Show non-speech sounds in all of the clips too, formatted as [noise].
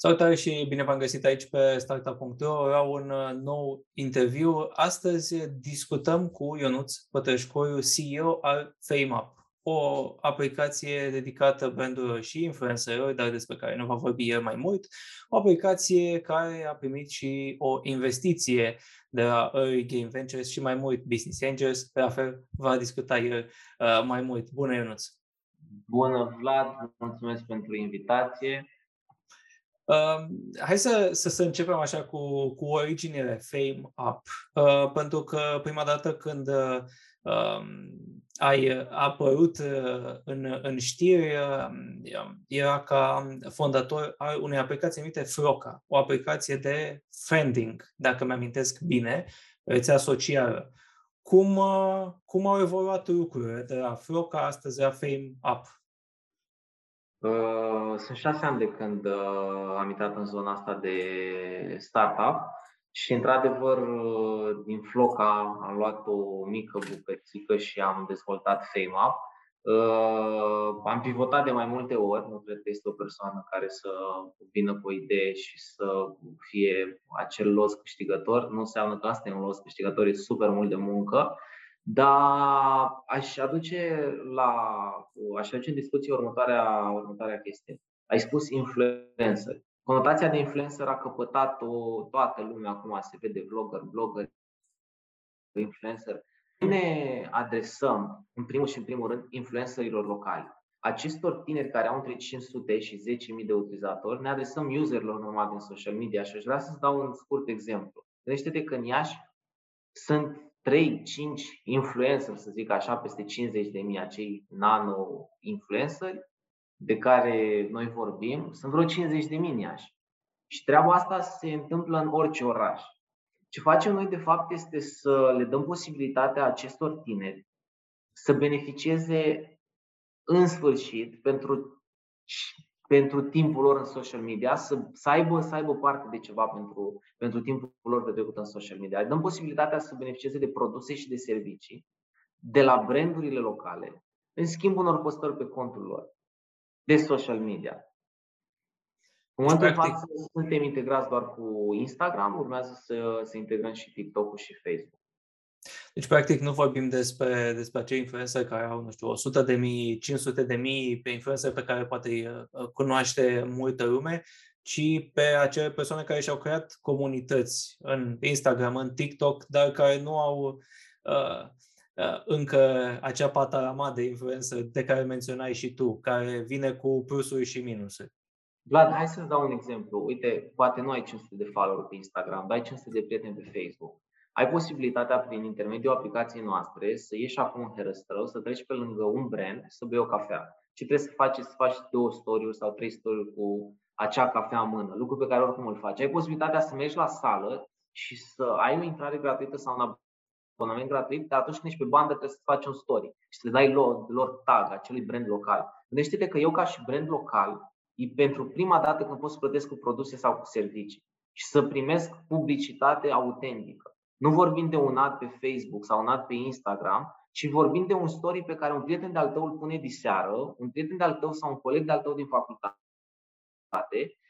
Salutare și bine v-am găsit aici pe startup.ro. Vreau un uh, nou interviu. Astăzi discutăm cu Ionuț Pătășcoiu, CEO al FameUp, o aplicație dedicată brandurilor și influencerilor, dar despre care nu va vorbi el mai mult. O aplicație care a primit și o investiție de la Early Game Ventures și mai mult Business Angels. La fel va discuta el uh, mai mult. Bună, Ionuț! Bună, Vlad! Mulțumesc pentru invitație Uh, hai să, să, să începem așa cu, cu originile Fame Up, uh, pentru că prima dată când uh, ai apărut uh, în, în știri uh, era ca fondator al unei aplicații numite Froca, o aplicație de friending, dacă mi-amintesc bine, rețea socială. Cum, uh, cum au evoluat lucrurile de la Froca astăzi la Fame Up? Uh, sunt șase ani de când uh, am intrat în zona asta de startup și, într-adevăr, uh, din Floca am luat o mică bucățică și am dezvoltat FameUp. Am pivotat de mai multe ori, nu cred că este o persoană care să vină cu o idee și să fie acel los câștigător. Nu înseamnă că asta e un los câștigător, e super mult de muncă dar aș aduce la aș aduce în discuție următoarea, următoarea chestie. Ai spus influencer. Conotația de influencer a căpătat-o toată lumea acum, se vede vlogger, blogger, influencer. Ne adresăm, în primul și în primul rând, influencerilor locali. Acestor tineri care au între 500 și 10.000 de utilizatori, ne adresăm userilor normal din social media și aș vrea să-ți dau un scurt exemplu. Gândește-te că în Iași sunt 3, 5 influencer, să zic așa, peste 50 de mii acei nano-influenceri de care noi vorbim, sunt vreo 50 de mii în Iași. Și treaba asta se întâmplă în orice oraș. Ce facem noi, de fapt, este să le dăm posibilitatea acestor tineri să beneficieze în sfârșit pentru pentru timpul lor în social media, să, să, aibă, să aibă parte de ceva pentru, pentru timpul lor de trecut în social media. Dăm posibilitatea să beneficieze de produse și de servicii de la brandurile locale, în schimb unor postări pe contul lor de social media. În momentul de față suntem integrați doar cu Instagram, urmează să, să integrăm și TikTok-ul și Facebook. Deci, practic, nu vorbim despre, despre acei influencer care au, nu știu, 100 de mii, 500 de mii pe influencer pe care poate îi uh, cunoaște multă lume, ci pe acele persoane care și-au creat comunități în Instagram, în TikTok, dar care nu au uh, uh, încă acea patarama de influencer de care menționai și tu, care vine cu plusuri și minusuri. Vlad, hai să-ți dau un exemplu. Uite, poate nu ai 500 de follower pe Instagram, dar ai 500 de prieteni pe Facebook ai posibilitatea prin intermediul aplicației noastre să ieși acum în herăstrău, să treci pe lângă un brand, să bei o cafea. Ce trebuie să faci? Să faci două story sau trei story cu acea cafea în mână, lucru pe care oricum îl faci. Ai posibilitatea să mergi la sală și să ai o intrare gratuită sau un abonament gratuit, dar atunci când ești pe bandă trebuie să faci un story și să le dai lor, lor tag acelui brand local. Gândește-te că eu ca și brand local, e pentru prima dată când pot să plătesc cu produse sau cu servicii și să primesc publicitate autentică. Nu vorbim de un ad pe Facebook sau un ad pe Instagram, ci vorbim de un story pe care un prieten de-al tău îl pune diseară, un prieten de-al tău sau un coleg de-al tău din facultate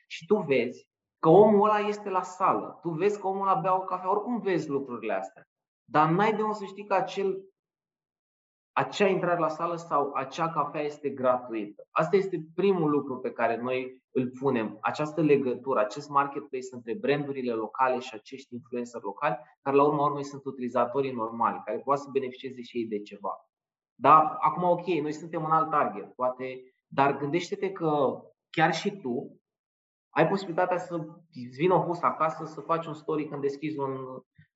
și tu vezi că omul ăla este la sală, tu vezi că omul ăla bea o cafea, oricum vezi lucrurile astea. Dar n-ai de unde să știi că acel acea intrare la sală sau acea cafea este gratuită. Asta este primul lucru pe care noi îl punem, această legătură, acest marketplace între brandurile locale și acești influencer locali, care la urma urmei sunt utilizatorii normali, care poate să beneficieze și ei de ceva. Dar acum, ok, noi suntem un alt target, poate, dar gândește-te că chiar și tu ai posibilitatea să vină o hus acasă, să faci un story când deschizi un,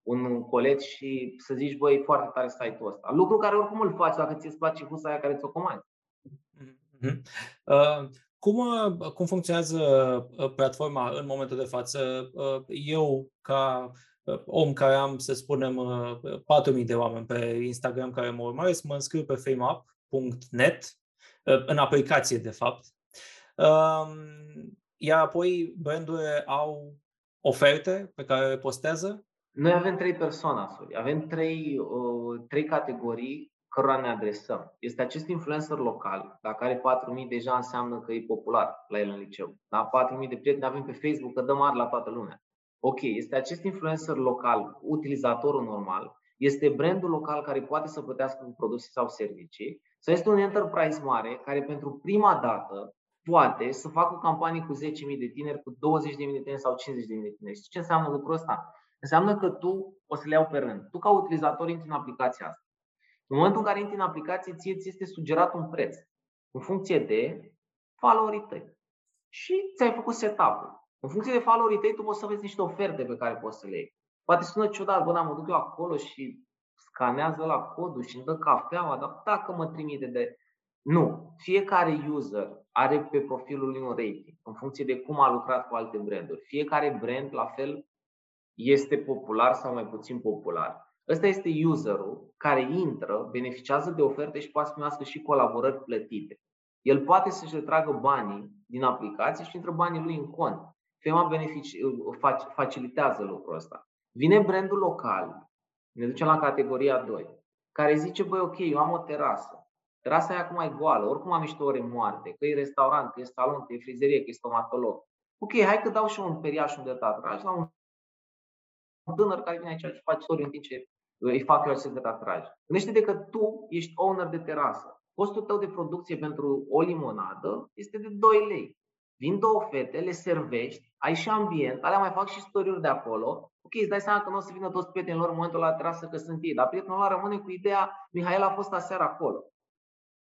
un colet și să zici, băi, foarte tare site-ul ăsta. Lucru care oricum îl faci dacă ți-e place husa aia care ți-o comanzi. Mm-hmm. Uh, cum, uh, cum funcționează uh, platforma în momentul de față? Uh, eu, ca om care am, să spunem, 4.000 de oameni pe Instagram care mă urmăresc, mă înscriu pe fameup.net, în aplicație, de fapt. Um, iar apoi brandurile au oferte pe care le postează noi avem trei personasuri, avem trei, uh, trei categorii cărora ne adresăm este acest influencer local, dacă are 4.000 deja înseamnă că e popular la el în liceu. Da? 4.000 de prieteni avem pe Facebook, că dăm mari la toată lumea. Ok, este acest influencer local, utilizatorul normal, este brandul local care poate să plătească cu produse sau servicii, sau este un enterprise mare care pentru prima dată poate să facă o campanie cu 10.000 de tineri, cu 20.000 de tineri sau 50.000 de tineri. Știi ce înseamnă lucrul ăsta? Înseamnă că tu o să le iau pe rând. Tu ca utilizator intri în aplicația asta. În momentul în care intri în aplicație, ție ți este sugerat un preț în funcție de followerii tăi. Și ți-ai făcut setup-ul. În funcție de followerii tăi, tu poți să vezi niște oferte pe care poți să le iei. Poate sună ciudat, bă, dar mă duc eu acolo și scanează la codul și îmi dă cafeaua, dar dacă mă trimite de... Nu. Fiecare user are pe profilul lui un rating în funcție de cum a lucrat cu alte branduri. Fiecare brand, la fel, este popular sau mai puțin popular. Ăsta este userul care intră, beneficiază de oferte și poate să primească și colaborări plătite. El poate să-și retragă banii din aplicație și intră banii lui în cont. Fema benefici, facilitează lucrul ăsta. Vine brandul local, ne ducem la categoria 2, care zice, băi, ok, eu am o terasă. Terasa e acum e goală, oricum am niște ore moarte, că e restaurant, că e salon, că e frizerie, că e stomatolog. Ok, hai că dau și un periaș unde tatraj la un tânăr care vine aici și face story în timp ce îi fac eu acest de tatraj. Gândește-te că tu ești owner de terasă. Costul tău de producție pentru o limonadă este de 2 lei. Vin două fete, le servești, ai și ambient, alea mai fac și story de acolo. Ok, îți dai seama că nu o să vină toți prietenii lor în momentul la terasă că sunt ei, dar prietenul ăla rămâne cu ideea, Mihail a fost aseară acolo.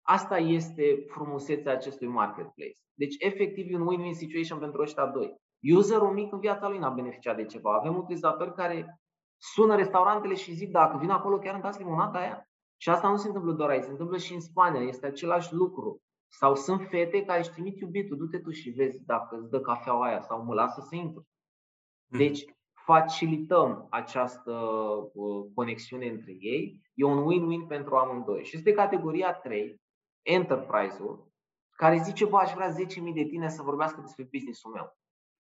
Asta este frumusețea acestui marketplace. Deci, efectiv, e un win-win situation pentru ăștia doi. Userul mic în viața lui n-a beneficiat de ceva. Avem utilizatori care sună restaurantele și zic dacă vin acolo chiar îmi dați limonata aia. Și asta nu se întâmplă doar aici, se întâmplă și în Spania, este același lucru. Sau sunt fete care își trimit iubitul, du-te tu și vezi dacă îți dă cafeaua aia sau mă lasă să intru. Hmm. Deci facilităm această uh, conexiune între ei, e un win-win pentru amândoi. Și este categoria 3, enterprise-ul, care zice, bă, aș vrea 10.000 de tine să vorbească despre business-ul meu.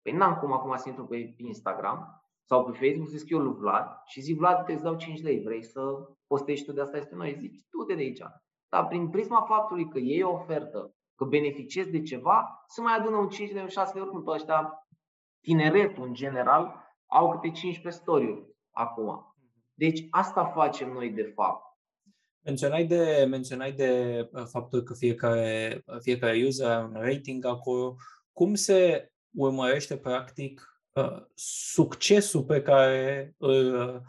Păi n-am cum acum să intru pe Instagram sau pe Facebook să scriu lui Vlad și zic, Vlad, te dau 5 lei, vrei să postești tu de asta este noi? Zici, tu de aici. Dar prin prisma faptului că ei o ofertă, că beneficiezi de ceva, să mai adună un 5 de 6 lei, oricum pe ăștia, tineretul în general, au câte 15 story acum. Deci asta facem noi de fapt. Menționai de, menționai de uh, faptul că fiecare, fiecare user are un rating acolo. Cum se urmărește practic uh, succesul pe care îl,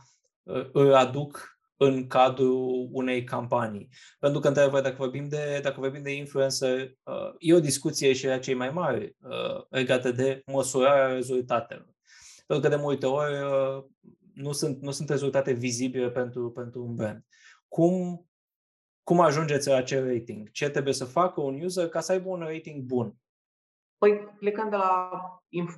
uh, îl aduc în cadrul unei campanii. Pentru că, într-adevăr, dacă vorbim de, dacă vorbim de influencer, e o discuție și a cei mai mari legată de măsurarea rezultatelor. Pentru că de multe ori nu sunt, nu sunt rezultate vizibile pentru, pentru un brand. Cum, cum ajungeți la acel rating? Ce trebuie să facă un user ca să aibă un rating bun? Păi plecând de la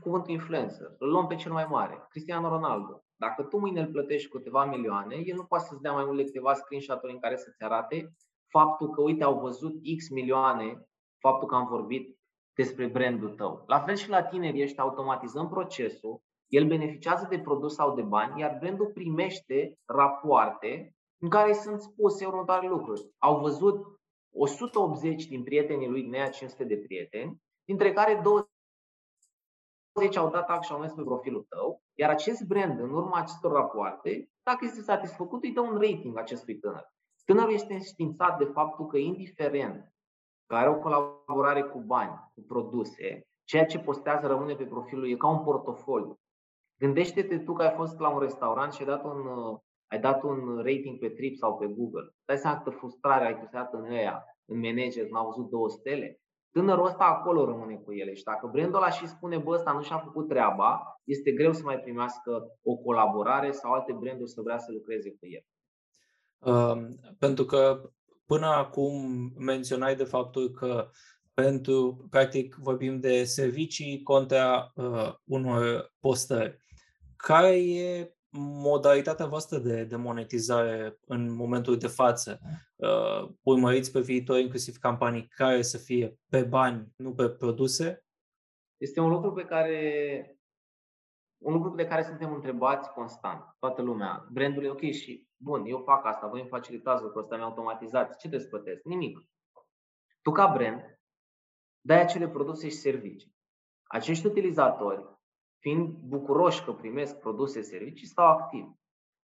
cuvântul influencer, îl luăm pe cel mai mare, Cristiano Ronaldo. Dacă tu mâine îl plătești câteva milioane, el nu poate să-ți dea mai multe câteva screenshot-uri în care să-ți arate faptul că, uite, au văzut X milioane, faptul că am vorbit despre brandul tău. La fel și la tineri ești automatizăm procesul, el beneficiază de produs sau de bani, iar brandul primește rapoarte în care sunt spuse următoarele lucruri. Au văzut 180 din prietenii lui, din 500 de prieteni, dintre care 20 au dat act și au mers pe profilul tău, iar acest brand, în urma acestor rapoarte, dacă este satisfăcut, îi dă un rating acestui tânăr. Tânărul este înștiințat de faptul că, indiferent că are o colaborare cu bani, cu produse, ceea ce postează rămâne pe profilul e ca un portofoliu. Gândește-te tu că ai fost la un restaurant și ai dat un, ai dat un rating pe Trip sau pe Google. Dai seama câtă frustrare ai creat în ea, în manager, n-au văzut două stele tânărul ăsta acolo rămâne cu ele. Și dacă brandul ăla și spune, bă, ăsta nu și-a făcut treaba, este greu să mai primească o colaborare sau alte branduri să vrea să lucreze cu el. Uh, pentru că până acum menționai de faptul că pentru, practic, vorbim de servicii contra uh, unor postări. Care e modalitatea voastră de, de monetizare în momentul de față? Uh, urmăriți pe viitor inclusiv campanii care să fie pe bani, nu pe produse? Este un lucru pe care un lucru de care suntem întrebați constant, toată lumea, brandul e ok și bun, eu fac asta, voi îmi facilitați lucrul ăsta, mi automatizat, ce trebuie să plătesc? Nimic. Tu ca brand dai acele produse și servicii. Acești utilizatori, fiind bucuroși că primesc produse și servicii, stau activi.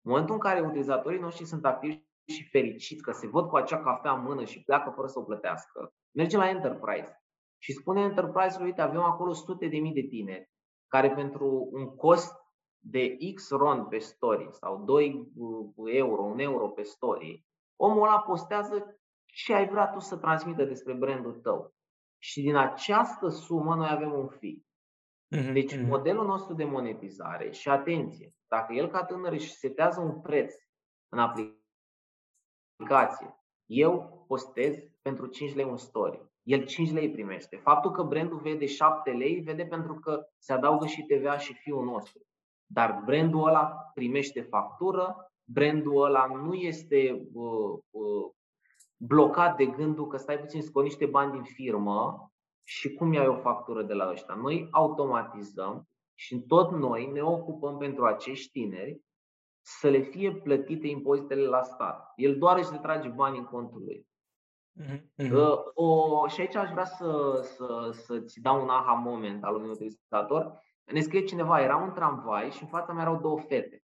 În momentul în care utilizatorii noștri sunt activi și fericiți că se văd cu acea cafea în mână și pleacă fără să o plătească, merge la Enterprise și spune Enterprise-ului, uite, avem acolo sute de mii de tineri care pentru un cost de X RON pe story sau 2 euro, 1 euro pe story, omul ăla postează ce ai vrea tu să transmită despre brandul tău. Și din această sumă noi avem un fee. Mhm, deci mhm. modelul nostru de monetizare și atenție, dacă el ca tânăr își setează un preț în aplicație, eu postez pentru 5 lei un story el 5 lei primește. Faptul că brandul vede 7 lei, vede pentru că se adaugă și TVA și fiul nostru. Dar brandul ăla primește factură, brandul ăla nu este uh, uh, blocat de gândul că stai puțin, scot niște bani din firmă și cum iau o factură de la ăștia. Noi automatizăm și tot noi ne ocupăm pentru acești tineri să le fie plătite impozitele la stat. El doar își retrage banii în contul lui. Mm-hmm. O, și aici aș vrea să, să, să-ți dau un aha moment al unui utilizator. Ne scrie cineva, era un tramvai și în fața mea erau două fete.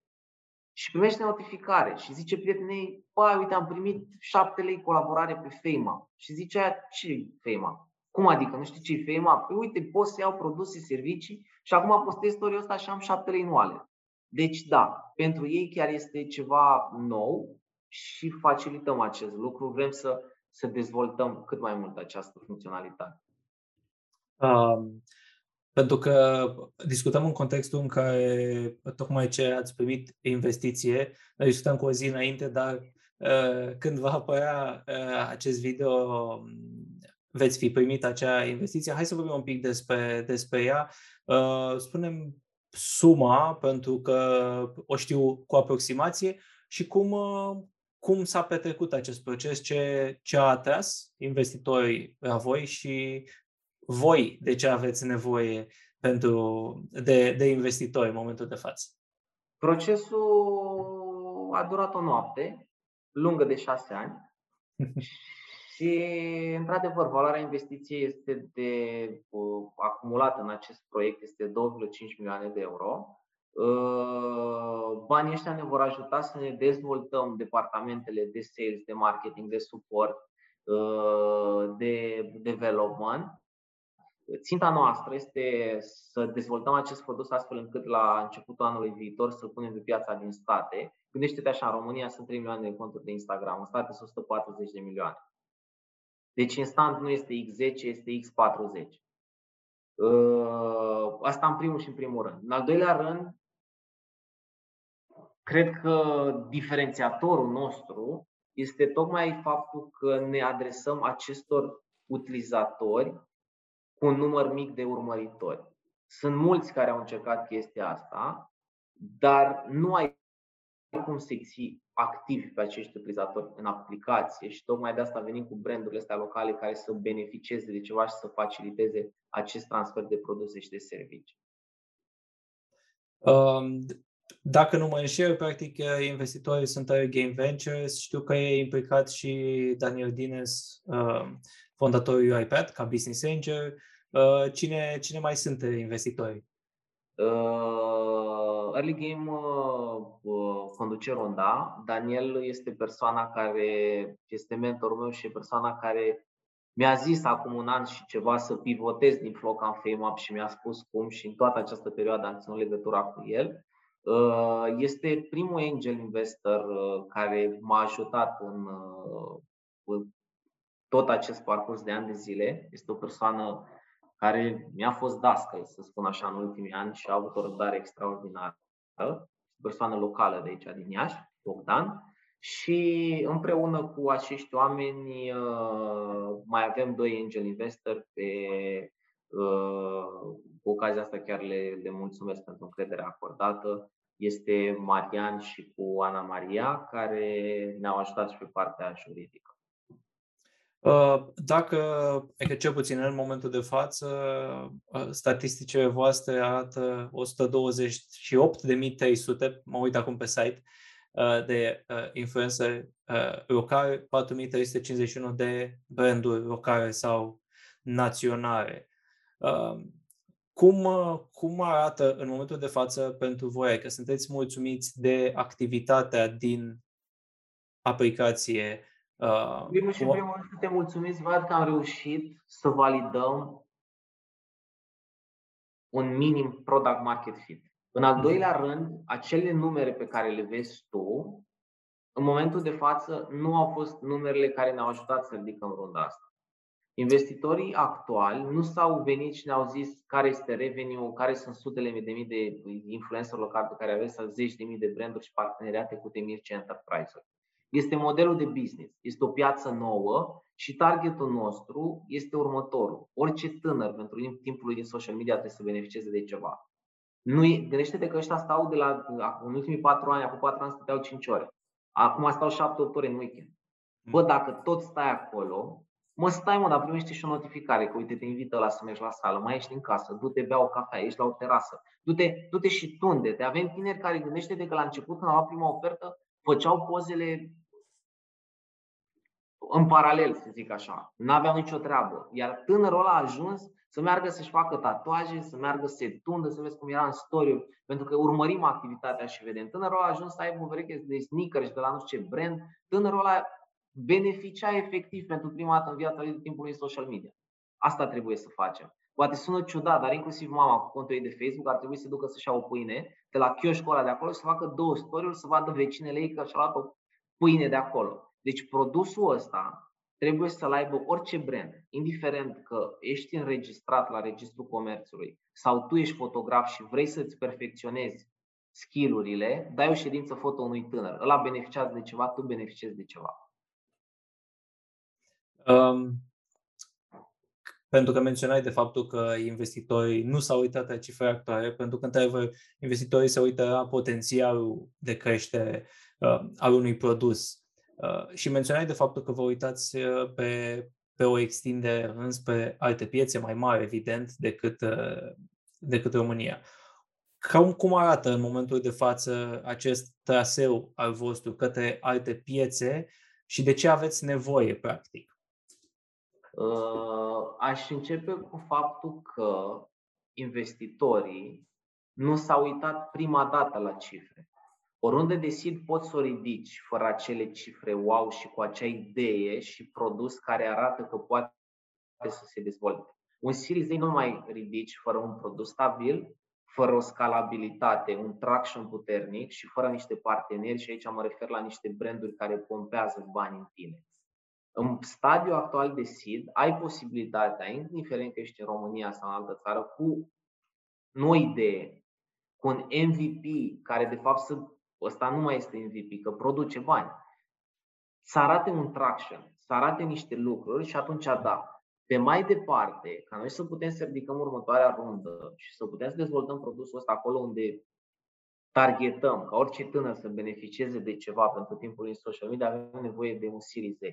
Și primește notificare și zice prietenei, băi, uite, am primit 7 lei colaborare pe FEMA. Și zice aia, ce FEMA? Cum adică? Nu știu ce e FEMA? Păi uite, pot să iau produse, servicii și acum postez istoria asta și am 7 lei nuale. Deci da, pentru ei chiar este ceva nou și facilităm acest lucru. Vrem să să dezvoltăm cât mai mult această funcționalitate? Um, pentru că discutăm în contextul în care tocmai ce ați primit investiție, noi discutăm cu o zi înainte, dar uh, când va apărea uh, acest video, um, veți fi primit acea investiție. Hai să vorbim un pic despre, despre ea. Uh, spunem suma, pentru că o știu cu aproximație, și cum, uh, cum s-a petrecut acest proces, ce, ce a atras investitorii la voi și voi de ce aveți nevoie pentru, de, de investitori în momentul de față? Procesul a durat o noapte, lungă de șase ani [laughs] și, într-adevăr, valoarea investiției este de, uh, acumulată în acest proiect este 2,5 milioane de euro Uh, banii ăștia ne vor ajuta să ne dezvoltăm departamentele de sales, de marketing, de suport, uh, de development. Ținta noastră este să dezvoltăm acest produs astfel încât la începutul anului viitor să-l punem pe piața din state. Gândește-te așa, în România sunt 3 milioane de conturi de Instagram, în state sunt 140 de milioane. Deci instant nu este X10, este X40. Uh, asta în primul și în primul rând. În al doilea rând, Cred că diferențiatorul nostru este tocmai faptul că ne adresăm acestor utilizatori cu un număr mic de urmăritori. Sunt mulți care au încercat chestia asta, dar nu ai cum să ții activi pe acești utilizatori în aplicație și tocmai de asta venim cu brandurile astea locale care să beneficieze de ceva și să faciliteze acest transfer de produse și de servicii. Um, dacă nu mă înșel, practic investitorii sunt Game Ventures. Știu că e implicat și Daniel Dines, uh, fondatorul UiPath, ca business angel. Uh, cine, cine mai sunt investitorii? Uh, Early Game uh, uh, conduce ronda. Daniel este persoana care este mentorul meu și e persoana care mi-a zis acum un an și ceva să pivotez din Flock în FameUp și mi-a spus cum și în toată această perioadă am ținut legătura cu el. Uh, este primul angel investor uh, care m-a ajutat în, uh, în tot acest parcurs de ani de zile. Este o persoană care mi-a fost dască, să spun așa, în ultimii ani și a avut o răbdare extraordinară. O persoană locală de aici, din Iași, Bogdan. Și împreună cu acești oameni mai avem doi angel investor pe cu ocazia asta chiar le, le mulțumesc pentru încrederea acordată. Este Marian și cu Ana Maria, care ne-au ajutat și pe partea juridică. Uh, dacă, adică cel puțin în momentul de față, uh, statisticile voastre arată 128.300, mă uit acum pe site, uh, de influencer locale, 4.351 de branduri locale sau naționale. Cum, cum arată în momentul de față pentru voi? Că sunteți mulțumiți de activitatea din aplicație Uh, primul și primul rând suntem mulțumiți, văd că am reușit să validăm un minim product market fit. În al doilea rând, acele numere pe care le vezi tu, în momentul de față, nu au fost numerele care ne-au ajutat să ridicăm runda asta. Investitorii actuali nu s-au venit și ne-au zis care este revenue, care sunt sutele de mii de influencer locali pe care aveți, sau zeci de mii de branduri și parteneriate cu Temirce Enterprise-uri. Este modelul de business, este o piață nouă și targetul nostru este următorul. Orice tânăr pentru timpul lui din social media trebuie să beneficieze de ceva. Nu gândește-te că ăștia stau de la, în ultimii patru ani, acum patru ani stăteau 5 ore. Acum stau 7-8 ore în weekend. Bă, dacă tot stai acolo, mă stai mă, dar primești și o notificare că uite te invită la să mergi la sală, mai ești în casă, du-te, bea o cafea, ești la o terasă, du-te, du-te și tunde. Te avem tineri care gândește-te că la început, când au luat prima ofertă, făceau pozele în paralel, să zic așa. Nu aveau nicio treabă. Iar tânărul ăla a ajuns să meargă să-și facă tatuaje, să meargă să se tundă, să vezi cum era în story pentru că urmărim activitatea și vedem. Tânărul ăla a ajuns să aibă o vereche de sneakers de la nu știu ce brand. Tânărul ăla beneficia efectiv pentru prima dată în viața lui de timpul lui social media. Asta trebuie să facem. Poate sună ciudat, dar inclusiv mama cu contul ei de Facebook ar trebui să ducă să-și ia o pâine de la chioșcul ăla de acolo și să facă două story să vadă vecinele ei că și-a luat o pâine de acolo. Deci produsul ăsta trebuie să-l aibă orice brand, indiferent că ești înregistrat la Registrul Comerțului sau tu ești fotograf și vrei să-ți perfecționezi skillurile, dai o ședință foto unui tânăr. Ăla beneficiază de ceva, tu beneficiezi de ceva. Um, pentru că menționai de faptul că investitorii nu s-au uitat la cifre actuale, pentru că, într-adevăr, investitorii se uită la potențialul de creștere uh, al unui produs. Uh, și menționai de faptul că vă uitați uh, pe, pe o extindere înspre alte piețe mai mari, evident, decât, uh, decât România. Cum, cum arată în momentul de față acest traseu al vostru către alte piețe și de ce aveți nevoie, practic? Aș începe cu faptul că investitorii nu s-au uitat prima dată la cifre. Oriunde de seed poți să o ridici fără acele cifre wow și cu acea idee și produs care arată că poate să se dezvolte. Un Series A nu mai ridici fără un produs stabil, fără o scalabilitate, un traction puternic și fără niște parteneri și aici mă refer la niște branduri care pompează bani în tine. În stadiul actual de seed ai posibilitatea, indiferent că ești în România sau în altă țară, cu o idee, cu un MVP care de fapt să ăsta nu mai este MVP, că produce bani. Să arate un traction, să arate niște lucruri și atunci da. Pe mai departe, ca noi să putem să ridicăm următoarea rundă și să putem să dezvoltăm produsul ăsta acolo unde targetăm ca orice tânăr să beneficieze de ceva pentru timpul în social media, avem nevoie de un Series A.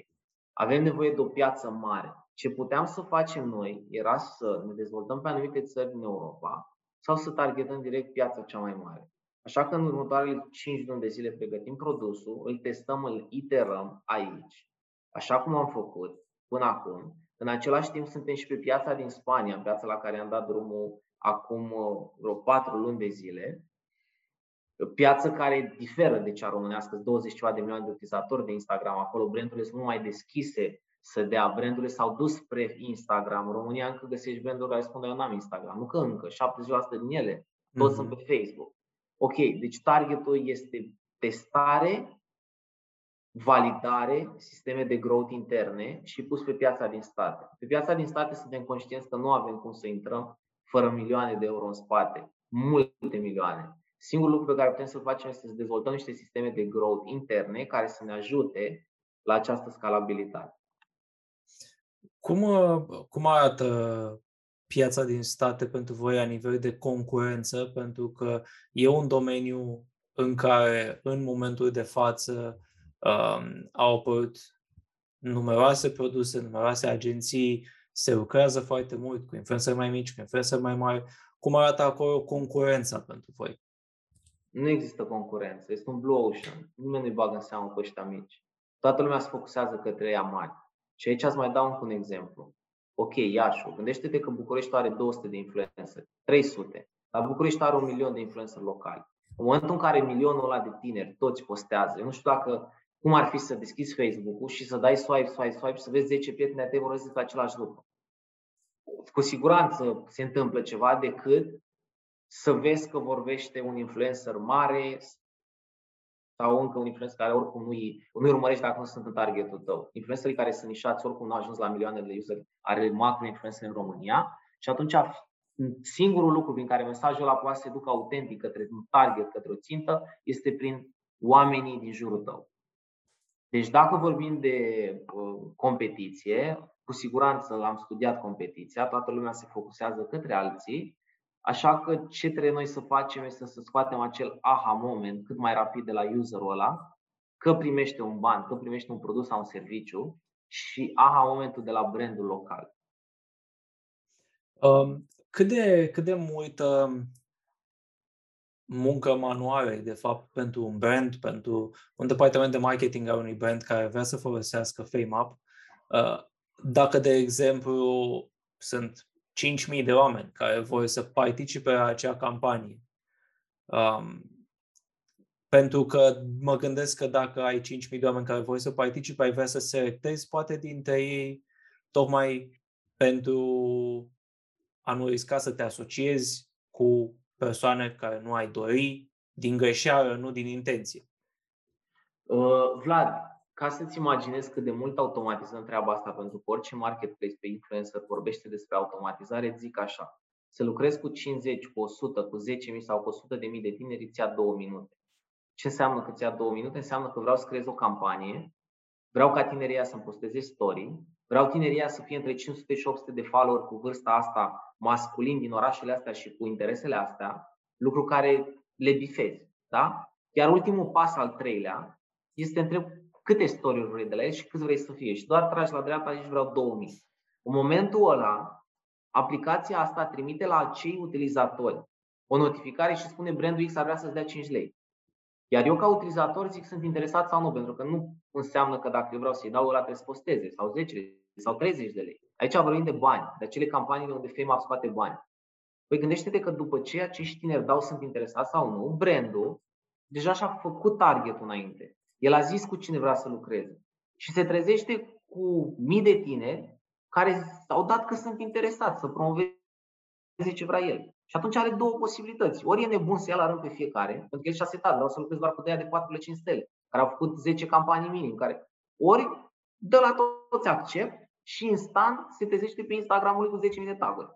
Avem nevoie de o piață mare. Ce puteam să facem noi era să ne dezvoltăm pe anumite țări din Europa sau să targetăm direct piața cea mai mare. Așa că în următoarele 5 luni de zile pregătim produsul, îl testăm, îl iterăm aici, așa cum am făcut până acum. În același timp suntem și pe piața din Spania, piața la care am dat drumul acum uh, vreo 4 luni de zile, piață care diferă de cea românească, 20 ceva de milioane de utilizatori de Instagram, acolo brandurile sunt mai deschise să dea, brandurile s-au dus spre Instagram. În România încă găsești branduri care spun că eu n-am Instagram, nu că încă, 70% din ele, toți mm-hmm. sunt pe Facebook. Ok, deci targetul este testare, validare, sisteme de growth interne și pus pe piața din state. Pe piața din state suntem conștienți că nu avem cum să intrăm fără milioane de euro în spate, multe milioane. Singurul lucru pe care putem să-l facem este să dezvoltăm niște sisteme de growth interne care să ne ajute la această scalabilitate. Cum, cum arată piața din state pentru voi la nivel de concurență, pentru că e un domeniu în care în momentul de față um, au apărut numeroase produse, numeroase agenții, se lucrează foarte mult cu influențări mai mici, cu influențări mai mari. Cum arată acolo concurența pentru voi? Nu există concurență, este un blue ocean. Nimeni nu-i bagă în seamă pe ăștia mici. Toată lumea se focusează către ea mari. Și aici îți mai dau un exemplu. Ok, Iașu, gândește-te că București are 200 de influențări, 300, dar București are un milion de influențări locali. În momentul în care milionul ăla de tineri toți postează, eu nu știu dacă cum ar fi să deschizi Facebook-ul și să dai swipe, swipe, swipe și să vezi 10 prieteni ai tăi vor zic același lucru. Cu siguranță se întâmplă ceva decât să vezi că vorbește un influencer mare sau încă un influencer care oricum nu-i, nu urmărești dacă nu sunt în targetul tău. Influencerii care sunt nișați oricum nu au ajuns la milioane de user, are macro influencer în România și atunci singurul lucru prin care mesajul ăla poate să se ducă autentic către un target, către o țintă, este prin oamenii din jurul tău. Deci dacă vorbim de uh, competiție, cu siguranță l-am studiat competiția, toată lumea se focusează către alții, așa că ce trebuie noi să facem este să scoatem acel aha moment cât mai rapid de la userul ăla, că primește un ban, că primește un produs sau un serviciu și aha momentul de la brandul local. Um, cât, de, cât de multă muncă manuală, de fapt, pentru un brand, pentru un departament de marketing al unui brand care vrea să folosească FameUp. Uh, dacă, de exemplu, sunt 5.000 de oameni care vor să participe la acea campanie, um, pentru că mă gândesc că dacă ai 5.000 de oameni care vor să participe, ai vrea să selectezi poate dintre ei tocmai pentru a nu risca să te asociezi cu persoane care nu ai dori, din greșeală, nu din intenție. Uh, Vlad, ca să-ți imaginezi cât de mult automatizăm treaba asta, pentru că orice marketplace pe influencer vorbește despre automatizare, zic așa. Să lucrezi cu 50, cu 100, cu 10.000 sau cu 100.000 de, de tineri îți ia 2 minute. Ce înseamnă că îți ia 2 minute? Înseamnă că vreau să creez o campanie, vreau ca tinerii să-mi posteze story, vreau tinerii să fie între 500 și 800 de follower cu vârsta asta masculin din orașele astea și cu interesele astea, lucru care le bifezi. Da? Iar ultimul pas al treilea este întreb câte story-uri vrei de la el și cât vrei să fie. Și doar tragi la dreapta și vreau 2000. În momentul ăla, aplicația asta trimite la acei utilizatori o notificare și spune brandul X ar vrea să-ți dea 5 lei. Iar eu ca utilizator zic sunt interesat sau nu, pentru că nu înseamnă că dacă eu vreau să-i dau ăla trebuie să posteze sau 10 sau 30 de lei. Aici vorbim de bani, de acele campanii unde FameUp scoate bani. Păi gândește-te că după ce acești tineri dau sunt interesați sau nu, brandul deja și-a făcut targetul înainte. El a zis cu cine vrea să lucreze. Și se trezește cu mii de tineri care au dat că sunt interesați să promoveze ce vrea el. Și atunci are două posibilități. Ori e nebun să ia la rând pe fiecare, pentru că el și-a setat, vreau să lucrez doar cu de de 4,5 stele, care au făcut 10 campanii minim, care ori dă la toți accept și instant se trezește pe Instagramul lui cu 10.000 de taguri.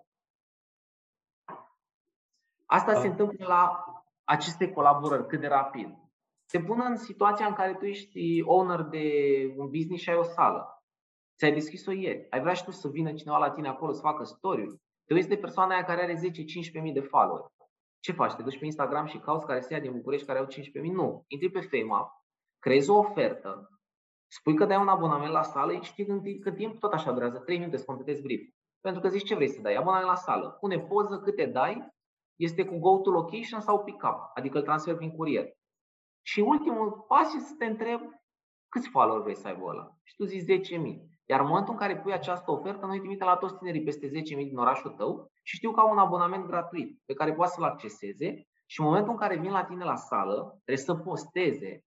Asta se întâmplă la aceste colaborări cât de rapid. Te pun în situația în care tu ești owner de un business și ai o sală. Ți-ai deschis-o ieri. Ai vrea și tu să vină cineva la tine acolo să facă story Te uiți de persoana aia care are 10-15.000 de follower. Ce faci? Te duci pe Instagram și cauți care se ia din București care au 15.000? Nu. Intri pe FameUp, creezi o ofertă, spui că dai un abonament la sală, știi când, cât timp tot așa durează, 3 minute să completezi brief. Pentru că zici ce vrei să dai, abonament la sală, pune poză, câte dai, este cu go to location sau pick up, adică îl transfer prin curier. Și ultimul pas este să te întreb câți follower vrei să aibă ăla. Și tu zici 10.000. Iar în momentul în care pui această ofertă, noi trimite la toți tinerii peste 10.000 din orașul tău și știu că au un abonament gratuit pe care poate să-l acceseze și în momentul în care vin la tine la sală, trebuie să posteze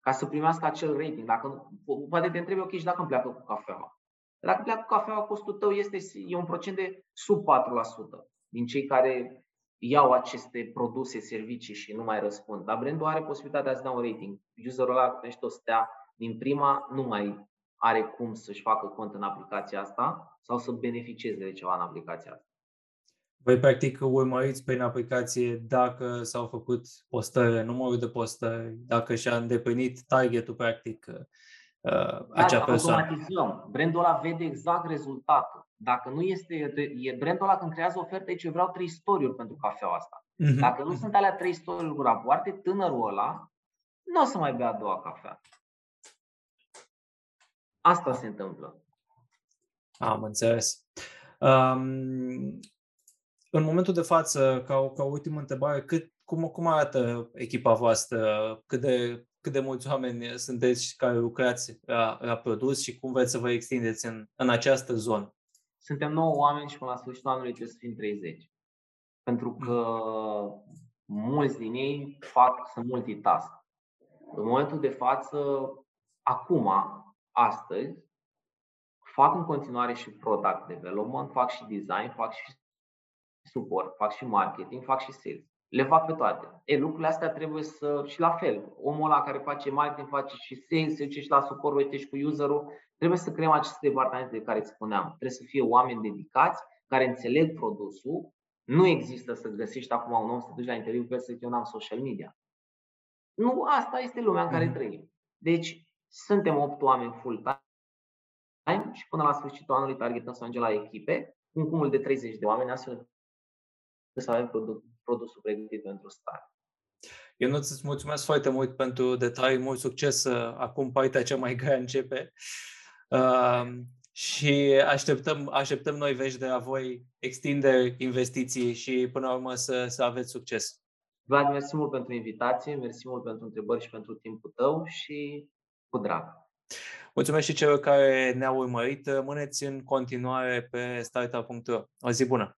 ca să primească acel rating. Dacă, poate te întrebi, ok, și dacă îmi pleacă cu cafeaua? Dacă pleacă cu cafeaua, costul tău este e un procent de sub 4% din cei care iau aceste produse, servicii și nu mai răspund. Dar brandul are posibilitatea să dea un rating. Userul ăla primește o stea din prima, nu mai are cum să-și facă cont în aplicația asta sau să beneficieze de ceva în aplicația asta. Voi practic urmăriți prin aplicație dacă s-au făcut postări, numărul de postări, dacă și-a îndeplinit targetul practic uh, acea da, persoană. automatizăm. Brandul ăla vede exact rezultatul. Dacă nu este, e brandul ăla când creează ofertă, aici eu vreau trei story pentru cafeaua asta. Uh-huh. Dacă nu sunt alea trei story cu rapoarte, tânărul ăla nu o să mai bea a doua cafea. Asta se întâmplă. Am înțeles. Um, în momentul de față, ca, ca ultimă întrebare, cât, cum, cum arată echipa voastră? Cât de, cât de mulți oameni sunteți care lucrați la, la produs și cum vreți să vă extindeți în, în această zonă? Suntem 9 oameni și până la sfârșitul anului trebuie să fim 30. Pentru mm. că mulți din ei fac, să multitask. În momentul de față, acum, astăzi, fac în continuare și product development, fac și design, fac și support, fac și marketing, fac și sales. Le fac pe toate. E, lucrurile astea trebuie să, și la fel, omul ăla care face marketing, face și sales, se duce și la support, uite și cu userul, trebuie să creăm aceste departamente de care îți spuneam. Trebuie să fie oameni dedicați, care înțeleg produsul. Nu există să găsești acum un om să te duci la interviu pe să eu n-am social media. Nu, asta este lumea în care mm. trăim. Deci, suntem 8 oameni full-time și până la sfârșitul anului targetăm să ajungem la echipe, un cumul de 30 de oameni, astfel să avem produs, produsul pregătit pentru stare. Eu nu îți mulțumesc foarte mult pentru detalii, mult succes. Acum partea cea mai grea începe. Uh, și așteptăm, așteptăm noi vești de la voi, extinde investiții și până la urmă să, să aveți succes. Vlad, mersi mult pentru invitație, mersi mult pentru întrebări și pentru timpul tău și cu drag. Mulțumesc și celor care ne-au urmărit. Rămâneți în continuare pe startup.ro. O zi bună!